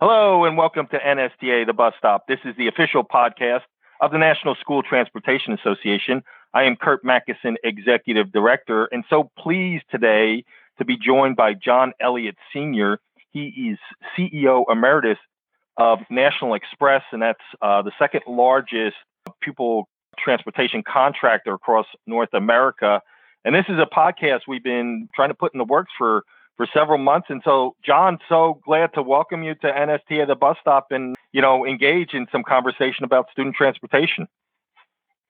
Hello and welcome to NSTA, the bus stop. This is the official podcast of the National School Transportation Association. I am Curt Macysyn, Executive Director, and so pleased today to be joined by John Elliott Sr. He is CEO Emeritus of National Express, and that's uh, the second largest pupil transportation contractor across North America. And this is a podcast we've been trying to put in the works for for several months. And so, John, so glad to welcome you to NSTA the bus stop and, you know, engage in some conversation about student transportation.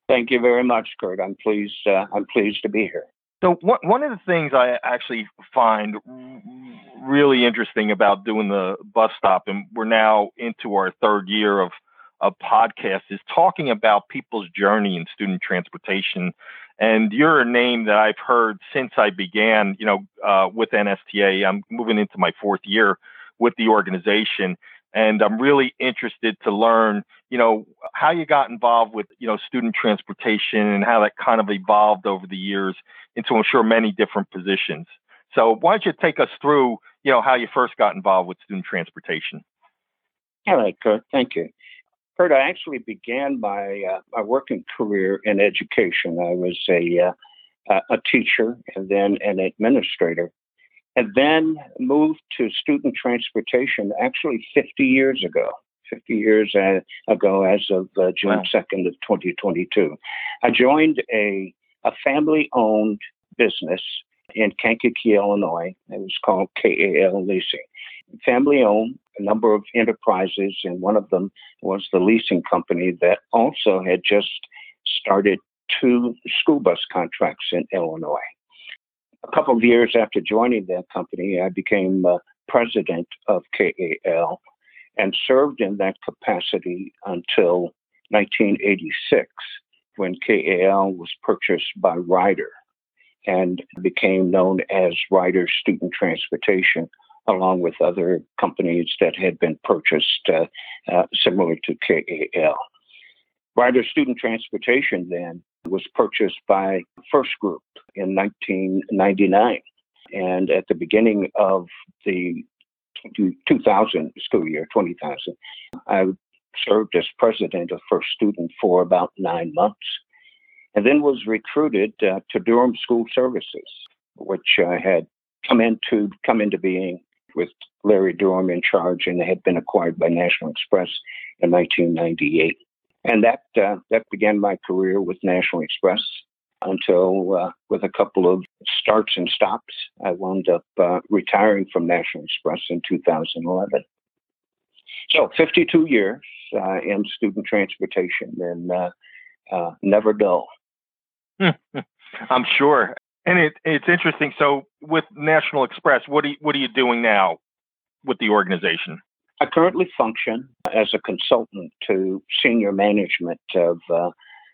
Thank you very much, Curt. I'm pleased. Uh, I'm pleased to be here. So one one of the things I actually find really interesting about doing the bus stop, and we're now into our third year of a podcast, is talking about people's journey in student transportation and you're a name that I've heard since I began, you know, uh, with NSTA. I'm moving into my fourth year with the organization, and I'm really interested to learn, you know, how you got involved with, you know, student transportation and how that kind of evolved over the years into, I'm sure, many different positions. So why don't you take us through, you know, how you first got involved with student transportation? All right, Curt. Thank you. Curt, I actually began my uh, my working career in education. I was a uh, a teacher and then an administrator, and then moved to student transportation. Actually, 50 years ago. 50 years uh, ago, as of uh, June wow. 2nd of 2022, I joined a a family-owned business in Kankakee, Illinois. It was called KAL Leasing family owned, a number of enterprises, and one of them was the leasing company that also had just started two school bus contracts in Illinois. A couple of years after joining that company, I became uh, president of KAL and served in that capacity until 1986 when KAL was purchased by Ryder and became known as Ryder Student Transportation along with other companies that had been purchased uh, uh, similar to KAL. Ryder Student Transportation then was purchased by First Group in 1999. And at the beginning of the 2000 school year, 20,000, I served as president of First Student for about nine months and then was recruited uh, to Durham School Services, which uh, had come into come into being with Larry Durham in charge, and had been acquired by National Express in 1998. And that uh, that began my career with National Express until, uh, with a couple of starts and stops, I wound up uh, retiring from National Express in 2011. So 52 years uh, in student transportation and never dull. I'm sure. And it, it's interesting. So with National Express, what are you, what are you doing now with the organization? I currently function as a consultant to senior management of uh,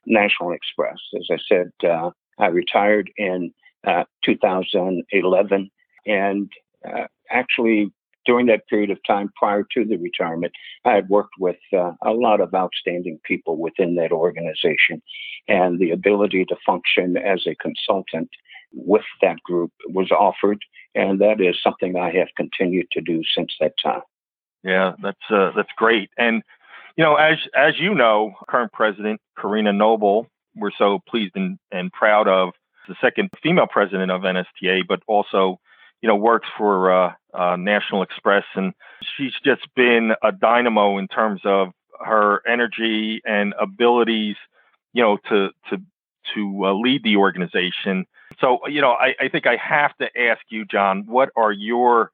National Express. As I said, uh, I retired in uh, 2011, and uh, actually during that period of time prior to the retirement, I had worked with uh, a lot of outstanding people within that organization, and the ability to function as a consultant with that group was offered, and that is something I have continued to do since that time. Yeah, that's uh, that's great. And you know, as as you know, current president Karina Noble, we're so pleased and, and proud of the second female president of NSTA, but also you know works for uh, uh, National Express, and she's just been a dynamo in terms of her energy and abilities, you know, to to to uh, lead the organization so, you know, I, I think I have to ask you, John, what are your,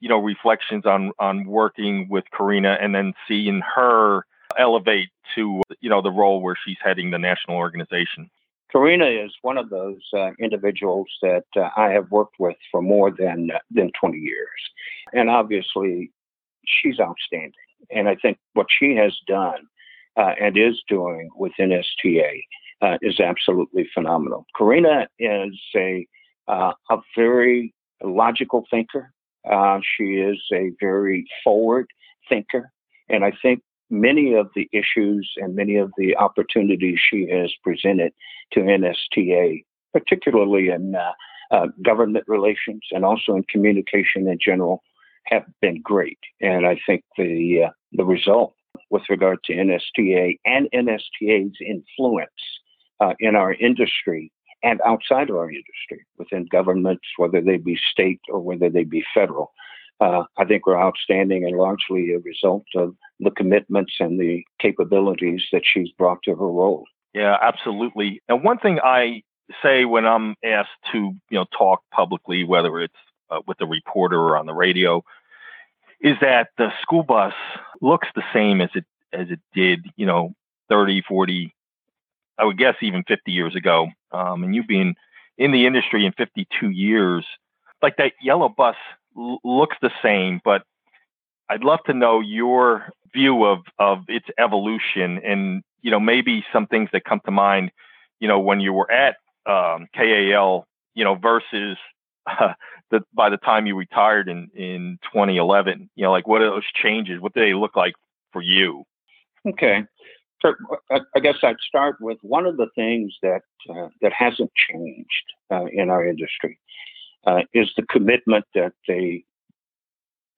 you know, reflections on on working with Karina and then seeing her elevate to, you know, the role where she's heading the national organization? Karina is one of those uh, individuals that uh, I have worked with for more than than 20 years, and obviously, she's outstanding. And I think what she has done uh, and is doing within STA uh, is absolutely phenomenal. Karina is a uh, a very logical thinker. Uh, she is a very forward thinker, and I think many of the issues and many of the opportunities she has presented to NSTA, particularly in uh, uh, government relations and also in communication in general, have been great. And I think the uh, the result with regard to NSTA and NSTA's influence uh, in our industry and outside of our industry, within governments, whether they be state or whether they be federal, uh, I think were outstanding and largely a result of the commitments and the capabilities that she's brought to her role. Yeah, absolutely. And one thing I say when I'm asked to, you know, talk publicly, whether it's uh, with a reporter or on the radio, is that the school bus looks the same as it as it did, you know, 30, 40, I would guess even 50 years ago. Um, and you being in the industry in 52 years, like that yellow bus l- looks the same, but I'd love to know your view of of its evolution and you know maybe some things that come to mind, you know, when you were at um, KAL, you know, versus uh, the by the time you retired in in 2011, you know, like what are those changes? What do they look like for you? Okay. So I guess I'd start with one of the things that uh, that hasn't changed uh, in our industry uh, is the commitment that the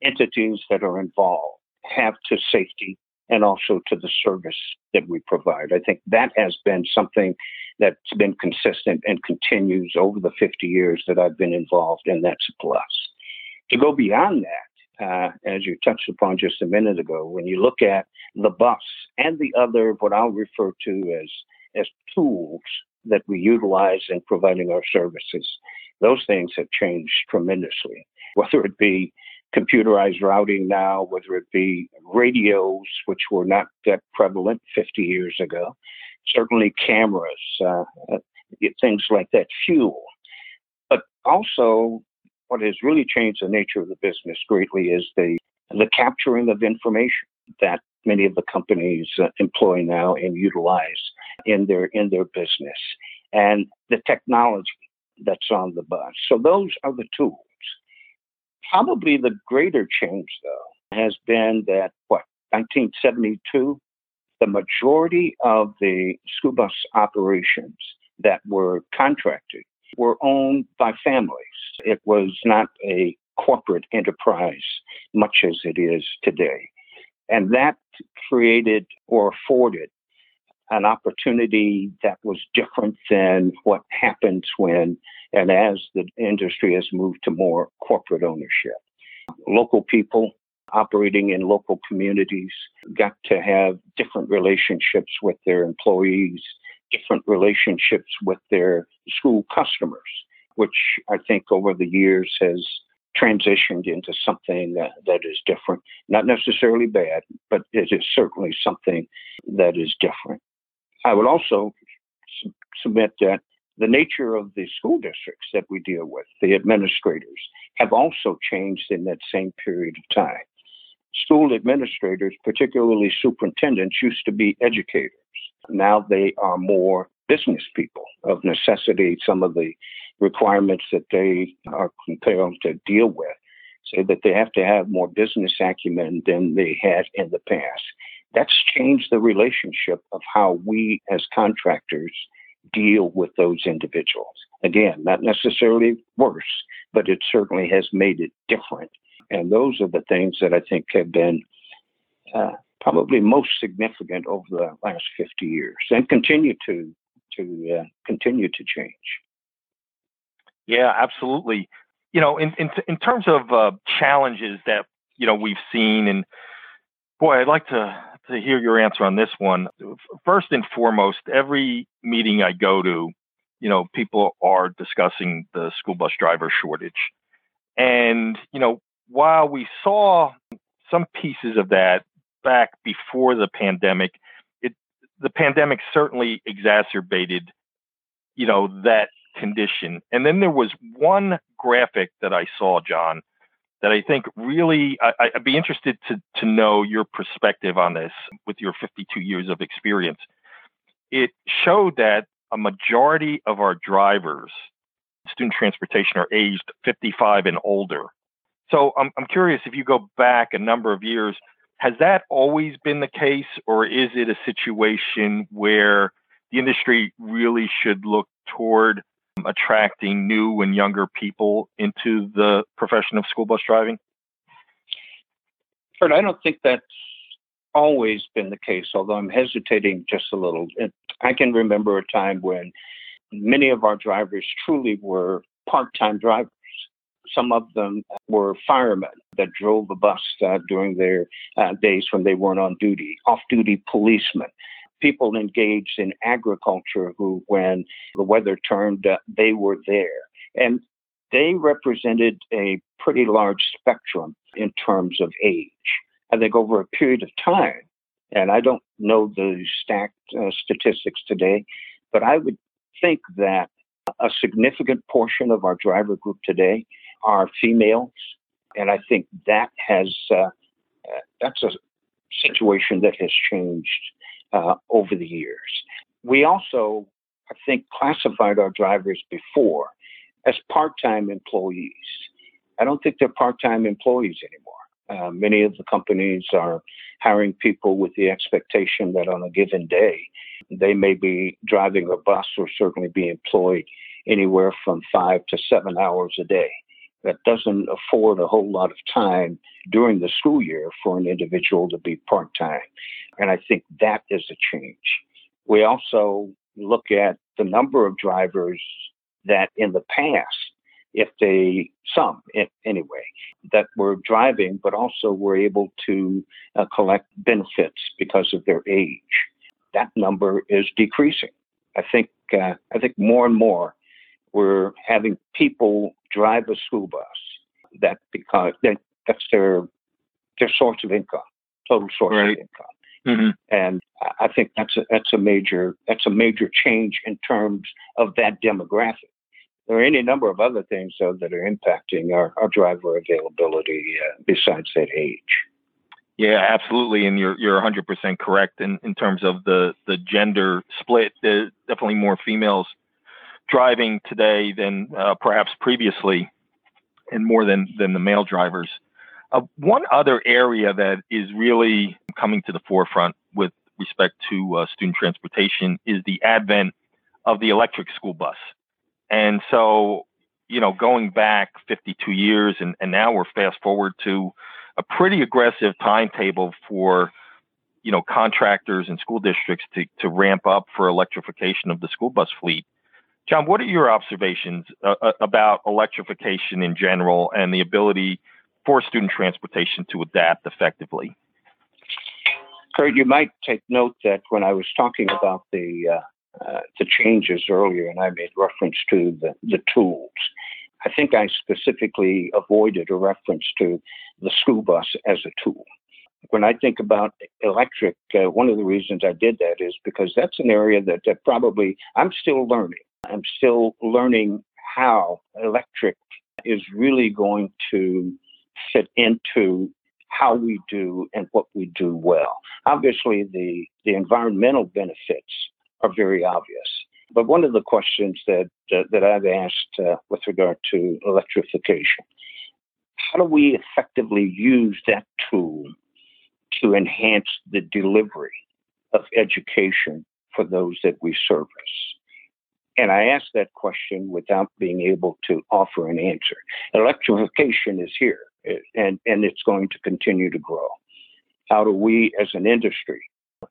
entities that are involved have to safety and also to the service that we provide. I think that has been something that's been consistent and continues over the 50 years that I've been involved, and that's a plus. To go beyond that, uh, as you touched upon just a minute ago, when you look at the bus and the other, what I'll refer to as as tools that we utilize in providing our services, those things have changed tremendously. Whether it be computerized routing now, whether it be radios, which were not that prevalent 50 years ago, certainly cameras, uh, uh, things like that, fuel. But also, what has really changed the nature of the business greatly is the the capturing of information that many of the companies uh, employ now and utilize in their in their business, and the technology that's on the bus. So those are the tools. Probably the greater change, though, has been that what 1972, the majority of the school bus operations that were contracted were owned by families. It was not a corporate enterprise, much as it is today. And that created or afforded an opportunity that was different than what happens when and as the industry has moved to more corporate ownership. Local people operating in local communities got to have different relationships with their employees, different relationships with their school customers, which I think over the years has transitioned into something that, that is different. Not necessarily bad, but it is certainly something that is different. I would also submit that the nature of the school districts that we deal with, the administrators, have also changed in that same period of time. School administrators, particularly superintendents, used to be educators. Now they are more business people. Of necessity, some of the requirements that they are compelled to deal with say that they have to have more business acumen than they had in the past. That's changed the relationship of how we as contractors deal with those individuals. Again, not necessarily worse, but it certainly has made it different. And those are the things that I think have been uh, probably most significant over the last 50 years and continue to to uh, continue to change. Yeah, absolutely. You know, in in, in terms of uh, challenges that you know we've seen, and boy, I'd like to to hear your answer on this one. First and foremost, every meeting I go to, you know, people are discussing the school bus driver shortage. And, you know, while we saw some pieces of that back before the pandemic, it the pandemic certainly exacerbated, you know, that condition. And then there was one graphic that I saw, John, that I think really I, would be interested to to know your perspective on this with your 52 years of experience. It showed that a majority of our drivers, student transportation, are aged 55 and older. So I'm I'm curious if you go back a number of years, has that always been the case, or is it a situation where the industry really should look toward attracting new and younger people into the profession of school bus driving? Curt, I don't think that's always been the case, although I'm hesitating just a little. I can remember a time when many of our drivers truly were part time drivers. Some of them were firemen that drove a bus uh, during their uh, days when they weren't on duty, off duty policemen, people engaged in agriculture who, when the weather turned, uh, they were there. And they represented a pretty large spectrum in terms of age. I think over a period of time, and I don't know the stacked uh, statistics today, but I would think that a significant portion of our driver group today are females, and I think that has uh, uh, that's a situation that has changed uh, over the years. We also, I think, classified our drivers before as part-time employees. I don't think they're part-time employees anymore. Uh, many of the companies are hiring people with the expectation that on a given day they may be driving a bus or certainly be employed anywhere from five to seven hours a day. That doesn't afford a whole lot of time during the school year for an individual to be part time. And I think that is a change. We also look at the number of drivers that in the past, if they, some anyway, that were driving, but also were able to uh, collect benefits because of their age. That number is decreasing. I think, uh, I think more and more we're having people drive a school bus that because that, that's their their source of income, total source right. of income. Mm-hmm. And I think that's a that's a major that's a major change in terms of that demographic. There are any number of other things though that are impacting our, our driver availability uh, besides that age. Yeah, absolutely, and you're you're 100% correct in, in terms of the the gender split. There's definitely more females driving today than uh, perhaps previously, and more than than the male drivers. Uh, one other area that is really coming to the forefront with respect to uh, student transportation is the advent of the electric school bus. And so, you know, going back 52 years, and, and now we're fast forward to a pretty aggressive timetable for, you know, contractors and school districts to, to ramp up for electrification of the school bus fleet. John, what are your observations uh, uh about electrification in general and the ability for student transportation to adapt effectively? Curt, you might take note that when I was talking about the uh, uh, the changes earlier, and I made reference to the, the tools. I think I specifically avoided a reference to the school bus as a tool. When I think about electric, uh, one of the reasons I did that is because that's an area that, that probably I'm still learning. I'm still learning how electric is really going to fit into how we do and what we do well. Obviously, the, the environmental benefits are very obvious. But one of the questions that, uh, that I've asked uh, with regard to electrification, how do we effectively use that tool to enhance the delivery of education for those that we service? And I ask that question without being able to offer an answer. Electrification is here and, and it's going to continue to grow. How do we as an industry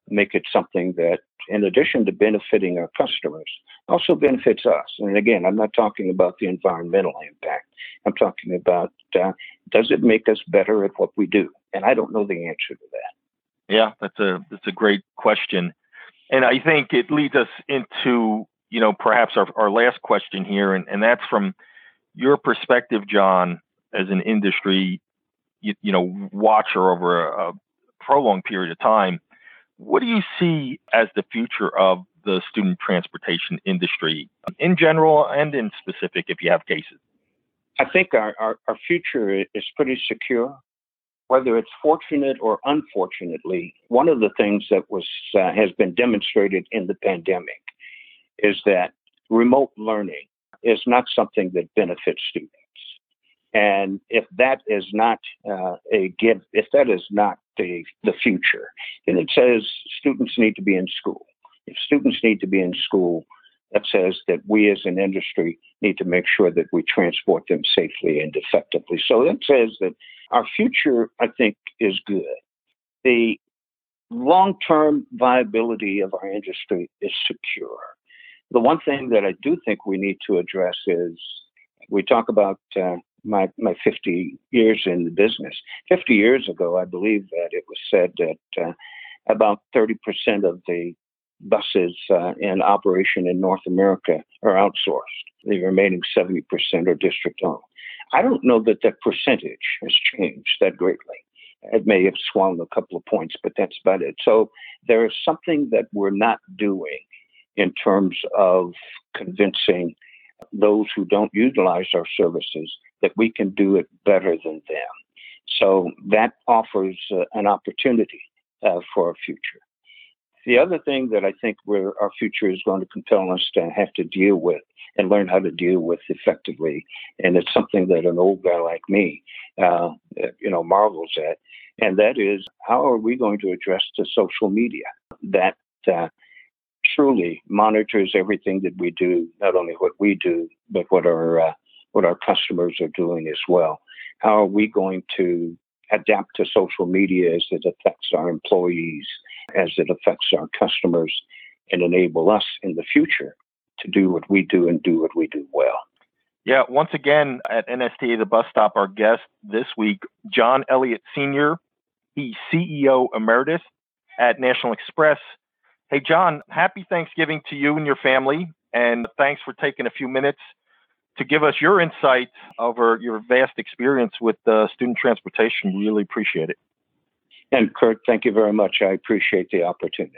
make it something that, in addition to benefiting our customers, also benefits us? And again, I'm not talking about the environmental impact. I'm talking about uh, does it make us better at what we do? And I don't know the answer to that. Yeah, that's a that's a great question, and I think it leads us into you know perhaps our, our last question here, and, and that's from your perspective, John as an industry, you, you know, watcher over a, a prolonged period of time, what do you see as the future of the student transportation industry in general and in specific if you have cases? I think our, our, our future is pretty secure. Whether it's fortunate or unfortunately, one of the things that was uh, has been demonstrated in the pandemic is that remote learning is not something that benefits students. And if that is not uh, a give, if that is not the, the future, then it says students need to be in school. If students need to be in school, that says that we as an industry need to make sure that we transport them safely and effectively. So that says that our future, I think, is good. The long term viability of our industry is secure. The one thing that I do think we need to address is we talk about uh, my, my 50 years in the business. 50 years ago, I believe that it was said that uh, about 30% of the buses uh, in operation in North America are outsourced. The remaining 70% are district owned. I don't know that that percentage has changed that greatly. It may have swung a couple of points, but that's about it. So there is something that we're not doing in terms of convincing those who don't utilize our services that we can do it better than them. So that offers uh, an opportunity uh, for our future. The other thing that I think where our future is going to compel us to have to deal with and learn how to deal with effectively, and it's something that an old guy like me, uh, you know, marvels at, and that is how are we going to address the social media that uh, truly monitors everything that we do, not only what we do, but what our uh, what our customers are doing as well. How are we going to adapt to social media as it affects our employees, as it affects our customers, and enable us in the future to do what we do and do what we do well. Yeah, once again at NSTA The Bus Stop, our guest this week, John Elliott Sr., he's CEO Emeritus at National Express. Hey, John, happy Thanksgiving to you and your family, and thanks for taking a few minutes to give us your insight over your vast experience with uh, student transportation. Really appreciate it. And Curt, thank you very much. I appreciate the opportunity.